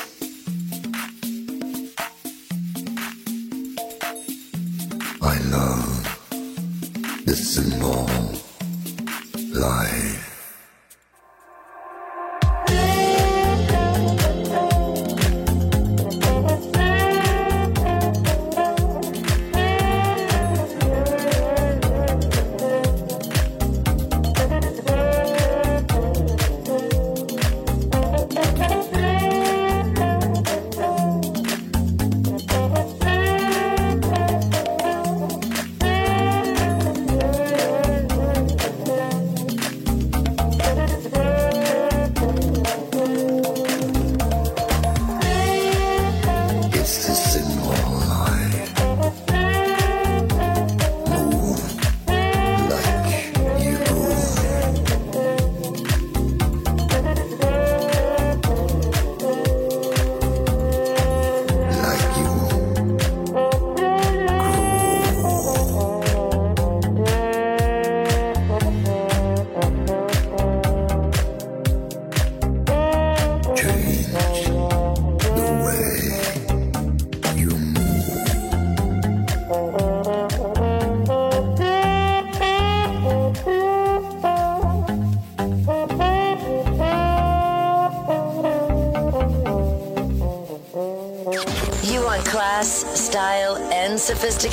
I love this small life.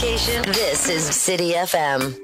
This is City FM.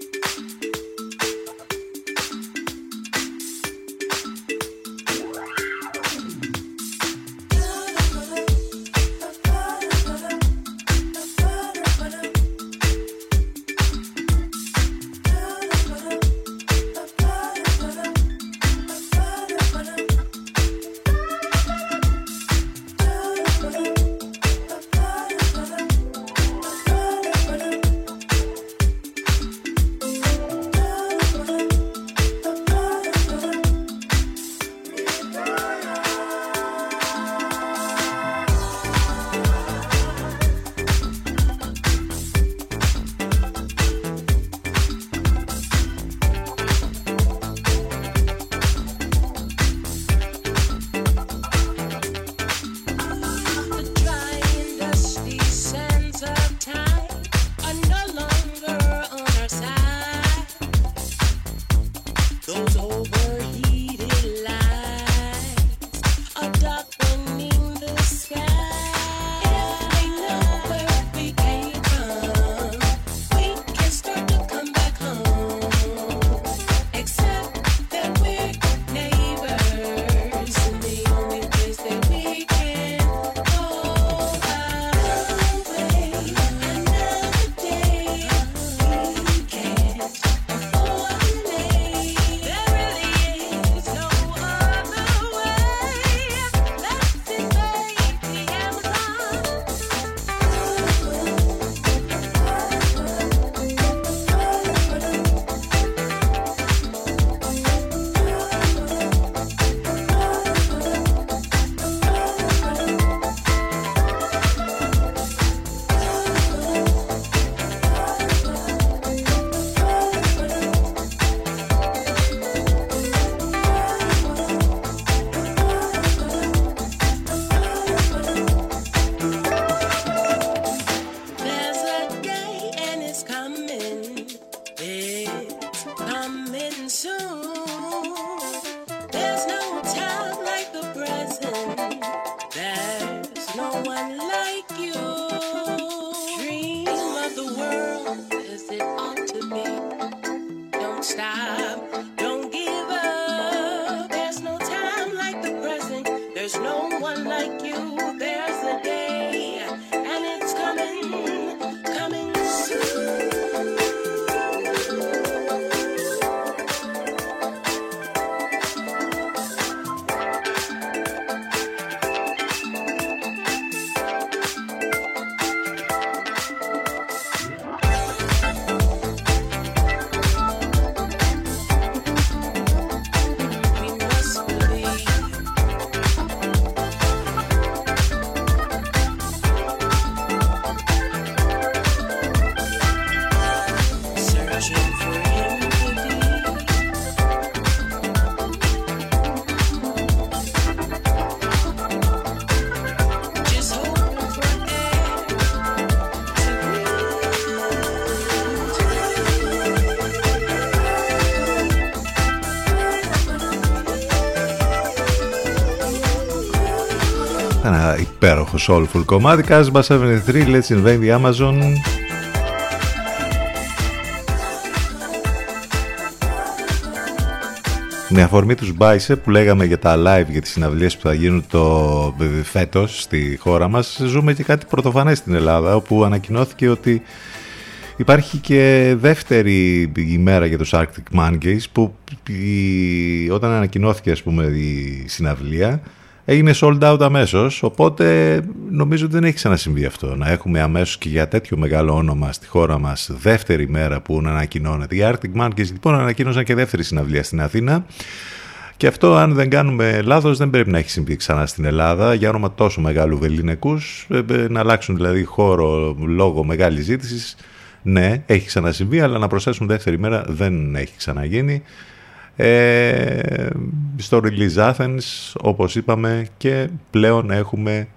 Soulful κομμάτι. Casbah 73, Let's Invade the Amazon. Με αφορμή τους Bicep που λέγαμε για τα live για τις συναυλίες που θα γίνουν το φέτος στη χώρα μας ζούμε και κάτι πρωτοφανές στην Ελλάδα όπου ανακοινώθηκε ότι υπάρχει και δεύτερη ημέρα για τους Arctic Monkeys που η- όταν ανακοινώθηκε ας πούμε η συναυλία έγινε sold out αμέσως οπότε νομίζω ότι δεν έχει ξανασυμβεί αυτό να έχουμε αμέσως και για τέτοιο μεγάλο όνομα στη χώρα μας δεύτερη μέρα που να ανακοινώνεται οι Arctic Monkeys λοιπόν ανακοίνωσαν και δεύτερη συναυλία στην Αθήνα και αυτό, αν δεν κάνουμε λάθος, δεν πρέπει να έχει συμβεί ξανά στην Ελλάδα για όνομα τόσο μεγάλου βεληνικούς. Να αλλάξουν δηλαδή χώρο λόγω μεγάλης ζήτησης. Ναι, έχει ξανασυμβεί, αλλά να προσθέσουν δεύτερη μέρα δεν έχει ξαναγίνει. Ε, στο Release Athens, όπως είπαμε, και πλέον έχουμε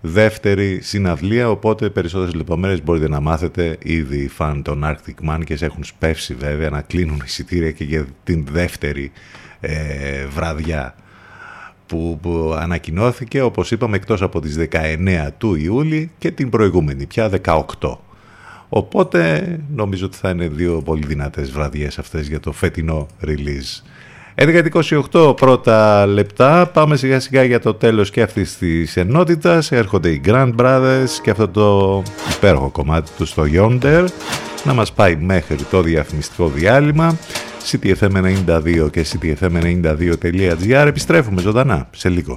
δεύτερη συναυλία, οπότε περισσότερες λεπτομέρειες μπορείτε να μάθετε. Ήδη οι φαν των Arctic Monkeys έχουν σπεύσει βέβαια να κλείνουν εισιτήρια και για την δεύτερη ε, βραδιά που, που ανακοινώθηκε, όπως είπαμε, εκτός από τις 19 του Ιούλη και την προηγούμενη, πια 18. Οπότε νομίζω ότι θα είναι δύο πολύ δυνατές βραδιές αυτές για το φετινό release. 11.28 πρώτα λεπτά, πάμε σιγά σιγά για το τέλος και αυτής της ενότητας. Έρχονται οι Grand Brothers και αυτό το υπέροχο κομμάτι τους στο Yonder να μας πάει μέχρι το διαφημιστικό διάλειμμα. CTFM92 και CTFM92.gr επιστρέφουμε ζωντανά σε λίγο.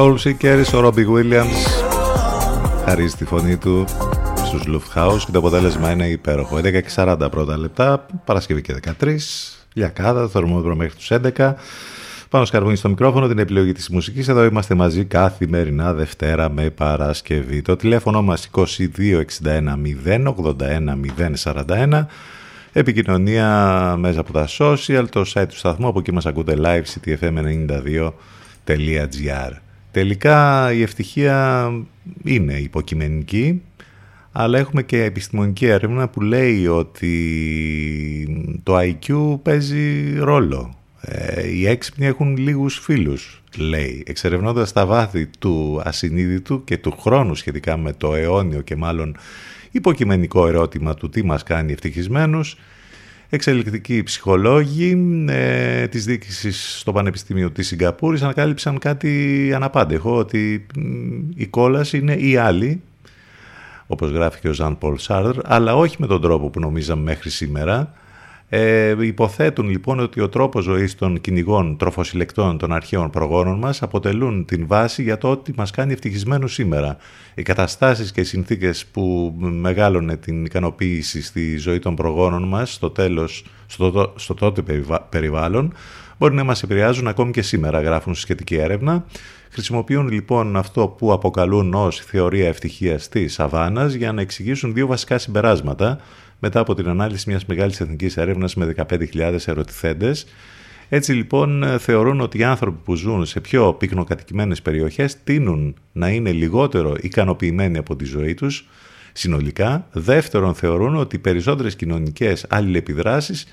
Soul Seekers, ο Robbie Williams χαρίζει τη φωνή του στους Lufthouse και το αποτέλεσμα είναι υπέροχο. 11 και 40 πρώτα λεπτά, Παρασκευή και 13, Λιακάδα, το θερμόμετρο μέχρι τους 11. Πάνω σκαρβούνι στο μικρόφωνο, την επιλογή της μουσικής. Εδώ είμαστε μαζί καθημερινά Δευτέρα με Παρασκευή. Το τηλέφωνο μας 2261 081 041. Επικοινωνία μέσα από τα social, το site του σταθμού, από εκεί μας ακούτε live ctfm92.gr. Τελικά η ευτυχία είναι υποκειμενική, αλλά έχουμε και επιστημονική έρευνα που λέει ότι το IQ παίζει ρόλο. Ε, οι έξυπνοι έχουν λίγους φίλους, λέει, εξερευνώντας τα βάθη του ασυνείδητου και του χρόνου σχετικά με το αιώνιο και μάλλον υποκειμενικό ερώτημα του τι μας κάνει ευτυχισμένους, Εξελικτικοί ψυχολόγοι ε, της διοίκησης στο Πανεπιστήμιο της Σιγκαπούρης ανακάλυψαν κάτι αναπάντεχο, ότι η κόλαση είναι η άλλη, όπως γράφει και ο Ζαν Πολ Σάρδρ, αλλά όχι με τον τρόπο που νομίζαμε μέχρι σήμερα, ε, υποθέτουν λοιπόν ότι ο τρόπος ζωής των κυνηγών τροφοσυλλεκτών των αρχαίων προγόνων μας αποτελούν την βάση για το ότι μας κάνει ευτυχισμένους σήμερα. Οι καταστάσεις και οι συνθήκες που μεγάλωνε την ικανοποίηση στη ζωή των προγόνων μας στο τέλος, στο, στο τότε περιβάλλον, μπορεί να μας επηρεάζουν ακόμη και σήμερα, γράφουν στη σχετική έρευνα. Χρησιμοποιούν λοιπόν αυτό που αποκαλούν ως θεωρία ευτυχίας της Σαββάνας για να εξηγήσουν δύο βασικά συμπεράσματα μετά από την ανάλυση μιας μεγάλης εθνικής έρευνας με 15.000 ερωτηθέντες. Έτσι λοιπόν θεωρούν ότι οι άνθρωποι που ζουν σε πιο πυκνοκατοικημένες περιοχές τείνουν να είναι λιγότερο ικανοποιημένοι από τη ζωή τους συνολικά. Δεύτερον θεωρούν ότι οι περισσότερες κοινωνικές αλληλεπιδράσεις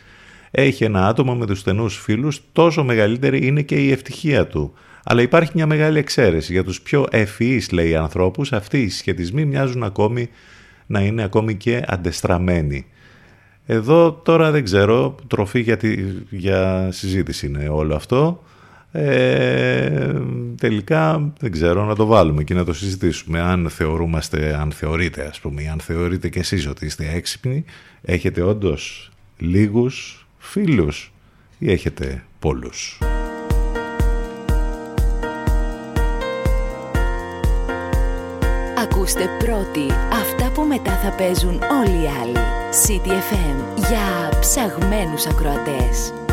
έχει ένα άτομο με τους στενούς φίλους, τόσο μεγαλύτερη είναι και η ευτυχία του. Αλλά υπάρχει μια μεγάλη εξαίρεση. Για τους πιο ευφυείς, λέει, ανθρώπους, αυτοί οι σχετισμοί μοιάζουν ακόμη να είναι ακόμη και αντεστραμμένοι. Εδώ τώρα δεν ξέρω, τροφή για, για συζήτηση είναι όλο αυτό. Ε, τελικά δεν ξέρω να το βάλουμε και να το συζητήσουμε αν θεωρούμαστε, αν θεωρείτε ας πούμε, αν θεωρείτε και εσείς ότι είστε έξυπνοι, έχετε όντως λίγους φίλους ή έχετε πολλούς; Ακούστε πρώτοι αυτά που μετά θα παίζουν όλοι οι άλλοι. CTFM για ψαγμένους ακροατές.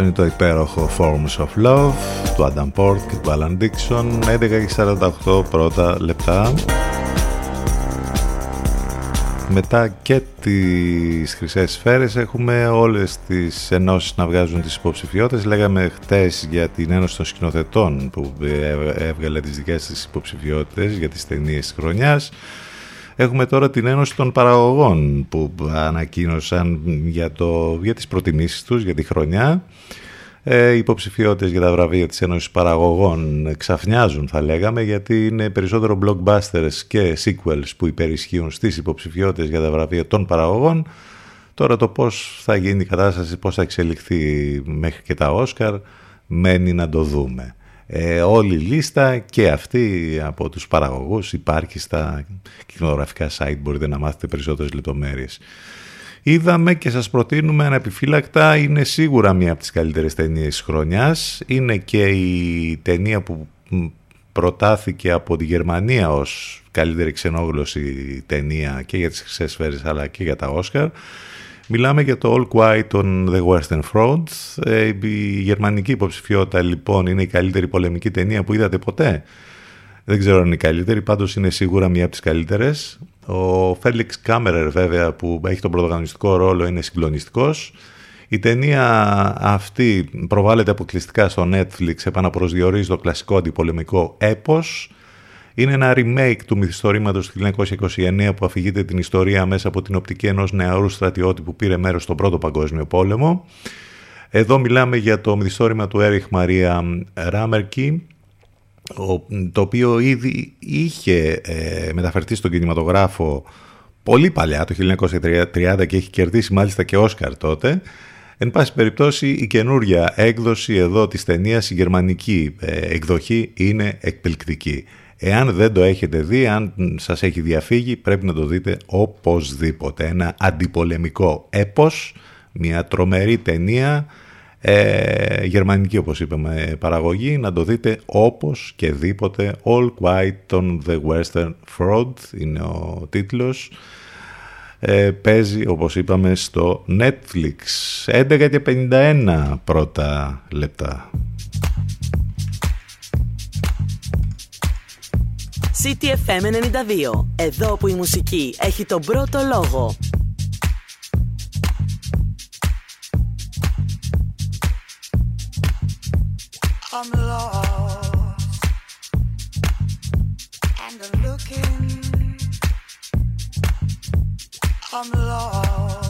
Αυτό είναι το υπέροχο Forms of Love του Adam Port και του Alan Dixon. 11 και 48 πρώτα λεπτά. Μετά και τις χρυσές σφαίρες έχουμε όλες τις ενώσεις να βγάζουν τις υποψηφιότητες. Λέγαμε χτες για την Ένωση των Σκηνοθετών που έβγαλε τις δικές της υποψηφιότητες για τις ταινίες της χρονιάς Έχουμε τώρα την Ένωση των Παραγωγών που ανακοίνωσαν για, το, για τις προτιμήσεις τους για τη χρονιά. Ε, οι υποψηφιότητες για τα βραβεία της Ένωσης Παραγωγών ξαφνιάζουν θα λέγαμε γιατί είναι περισσότερο blockbusters και sequels που υπερισχύουν στις υποψηφιότητες για τα βραβεία των παραγωγών. Τώρα το πώς θα γίνει η κατάσταση, πώς θα εξελιχθεί μέχρι και τα Όσκαρ μένει να το δούμε. Ε, όλη η λίστα και αυτή από τους παραγωγούς υπάρχει στα κοινογραφικά site, μπορείτε να μάθετε περισσότερες λεπτομέρειες. Είδαμε και σας προτείνουμε αναπιφύλακτα, είναι σίγουρα μία από τις καλύτερες ταινίες της χρονιάς. Είναι και η ταινία που προτάθηκε από τη Γερμανία ως καλύτερη ξενόγλωση ταινία και για τις χρυσές σφαίρες αλλά και για τα Όσκαρ. Μιλάμε για το All Quiet on the Western Front. Ε, η γερμανική υποψηφιότητα λοιπόν είναι η καλύτερη πολεμική ταινία που είδατε ποτέ; Δεν ξέρω αν είναι η καλύτερη, πάντως είναι σίγουρα μία από τις καλύτερες. Ο Φέλιξ Κάμερερ βέβαια που έχει τον πρωταγωνιστικό ρόλο είναι συγκλονιστικός. Η ταινία αυτή προβάλλεται αποκλειστικά στο Netflix, επαναπροσδιορίζει το κλασικό αντιπολεμικό έπος είναι ένα remake του μυθιστορήματος του 1929 που αφηγείται την ιστορία μέσα από την οπτική ενός νεαρού στρατιώτη που πήρε μέρος στον Πρώτο Παγκόσμιο Πόλεμο. Εδώ μιλάμε για το μυθιστόρημα του Έριχ Μαρία Ράμερκι, το οποίο ήδη είχε ε, μεταφερθεί στον κινηματογράφο πολύ παλιά, το 1930 και έχει κερδίσει μάλιστα και Όσκαρ τότε. Εν πάση περιπτώσει η καινούρια έκδοση εδώ της ταινίας, η γερμανική ε, εκδοχή είναι εκπληκτική. Εάν δεν το έχετε δει, αν σας έχει διαφύγει, πρέπει να το δείτε οπωσδήποτε. Ένα αντιπολεμικό έπος, μια τρομερή ταινία, ε, γερμανική όπως είπαμε παραγωγή, να το δείτε όπως και δίποτε. All Quiet on the Western Front είναι ο τίτλος. Ε, παίζει όπως είπαμε στο Netflix 11 και 51 πρώτα λεπτά. CTFM 92. Εδώ που η μουσική έχει τον πρώτο λόγο. I'm lost and I'm looking. I'm lost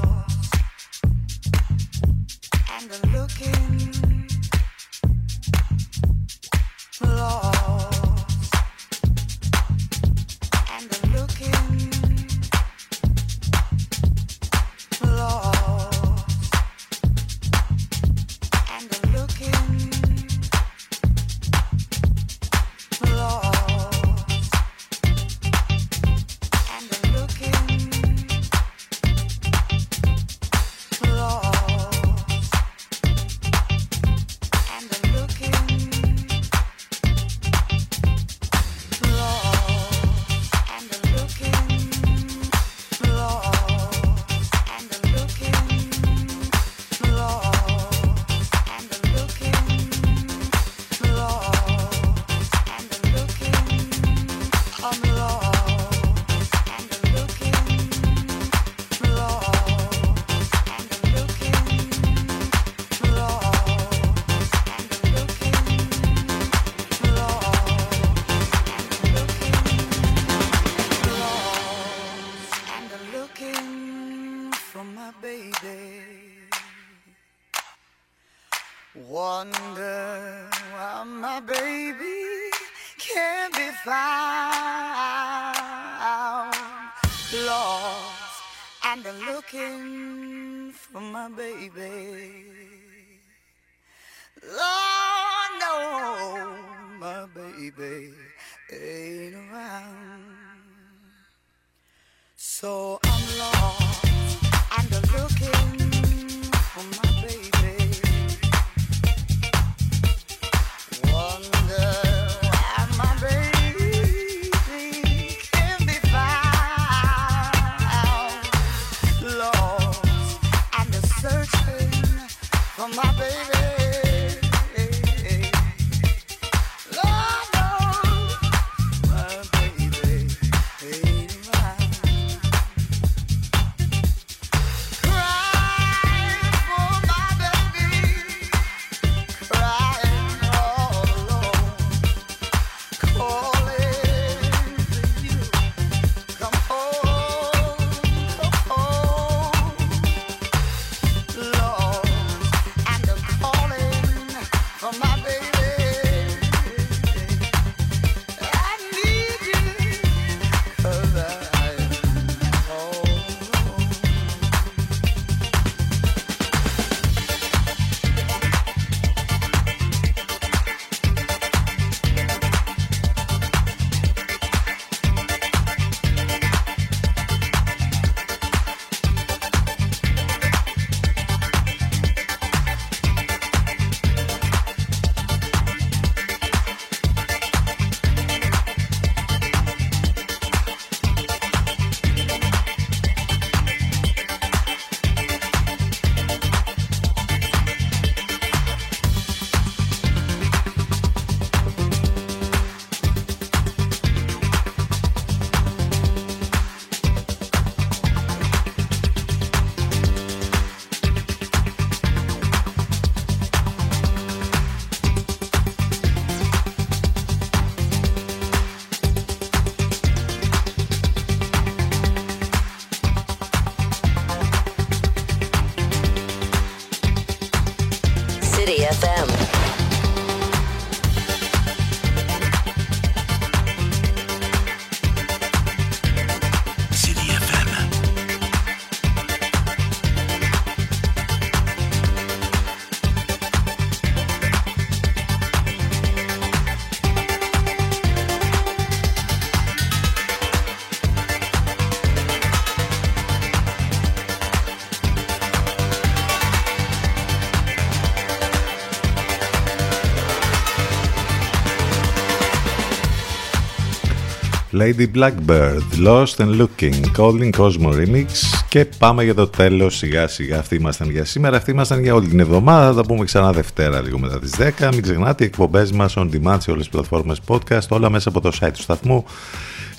Lady Blackbird, Lost and Looking, Calling Cosmo Remix και πάμε για το τέλος σιγά σιγά αυτοί ήμασταν για σήμερα, αυτοί ήμασταν για όλη την εβδομάδα, θα τα πούμε ξανά Δευτέρα λίγο μετά τις 10, μην ξεχνάτε οι εκπομπές μας on demand σε όλες τις πλατφόρμες podcast, όλα μέσα από το site του σταθμού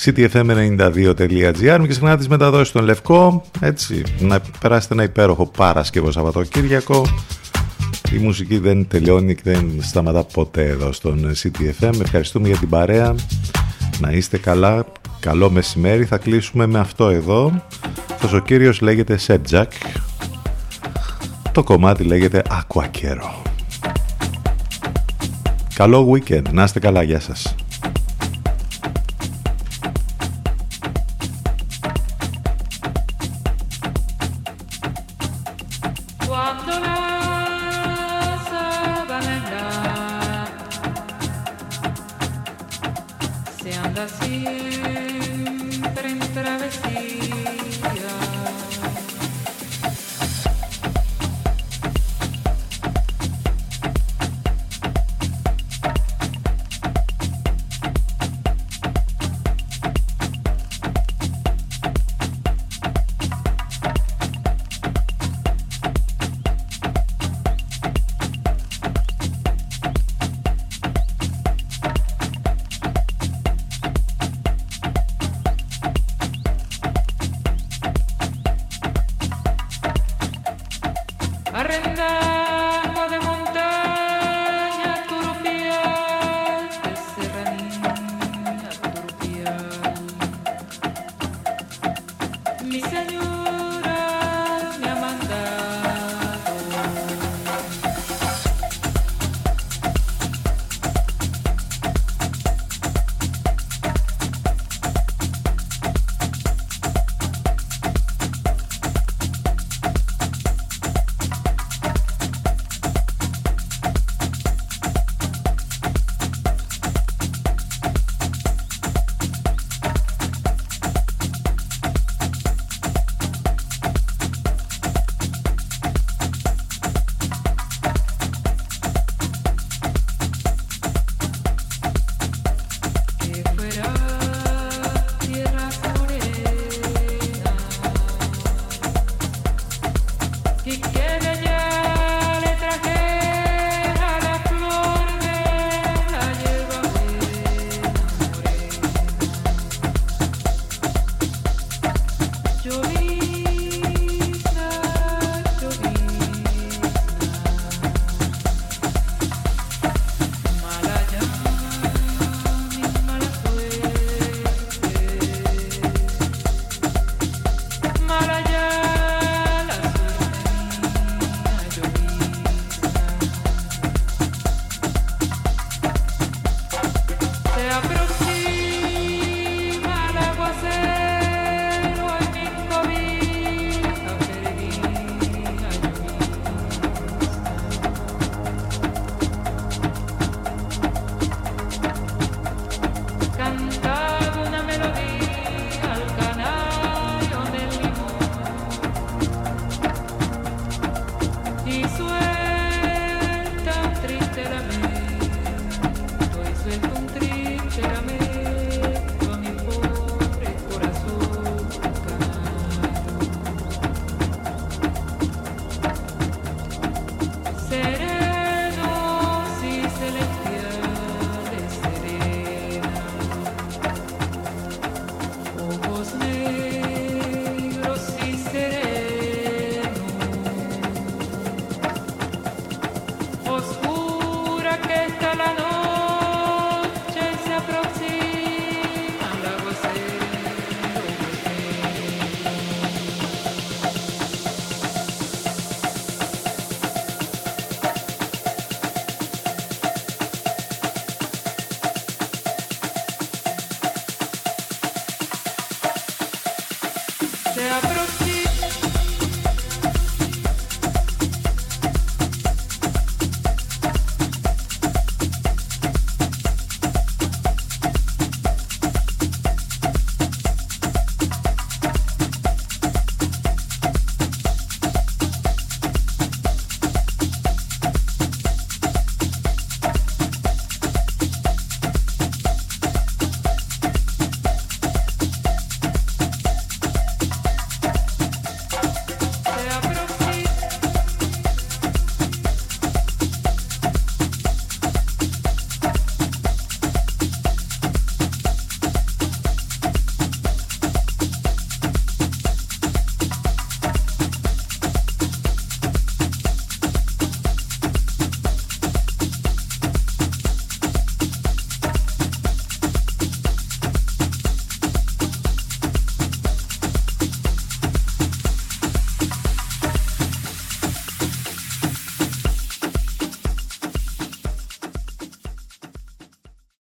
ctfm92.gr μην ξεχνάτε τις μεταδόσεις στον Λευκό, έτσι, να περάσετε ένα υπέροχο Παρασκευό Σαββατοκύριακο, η μουσική δεν τελειώνει και δεν σταματά ποτέ εδώ στον CTFM. Ευχαριστούμε για την παρέα. Να είστε καλά. Καλό μεσημέρι. Θα κλείσουμε με αυτό εδώ. Αυτός ο κύριος λέγεται Σέτζακ. Το κομμάτι λέγεται Ακουακέρο. Καλό weekend. Να είστε καλά. Γεια σας.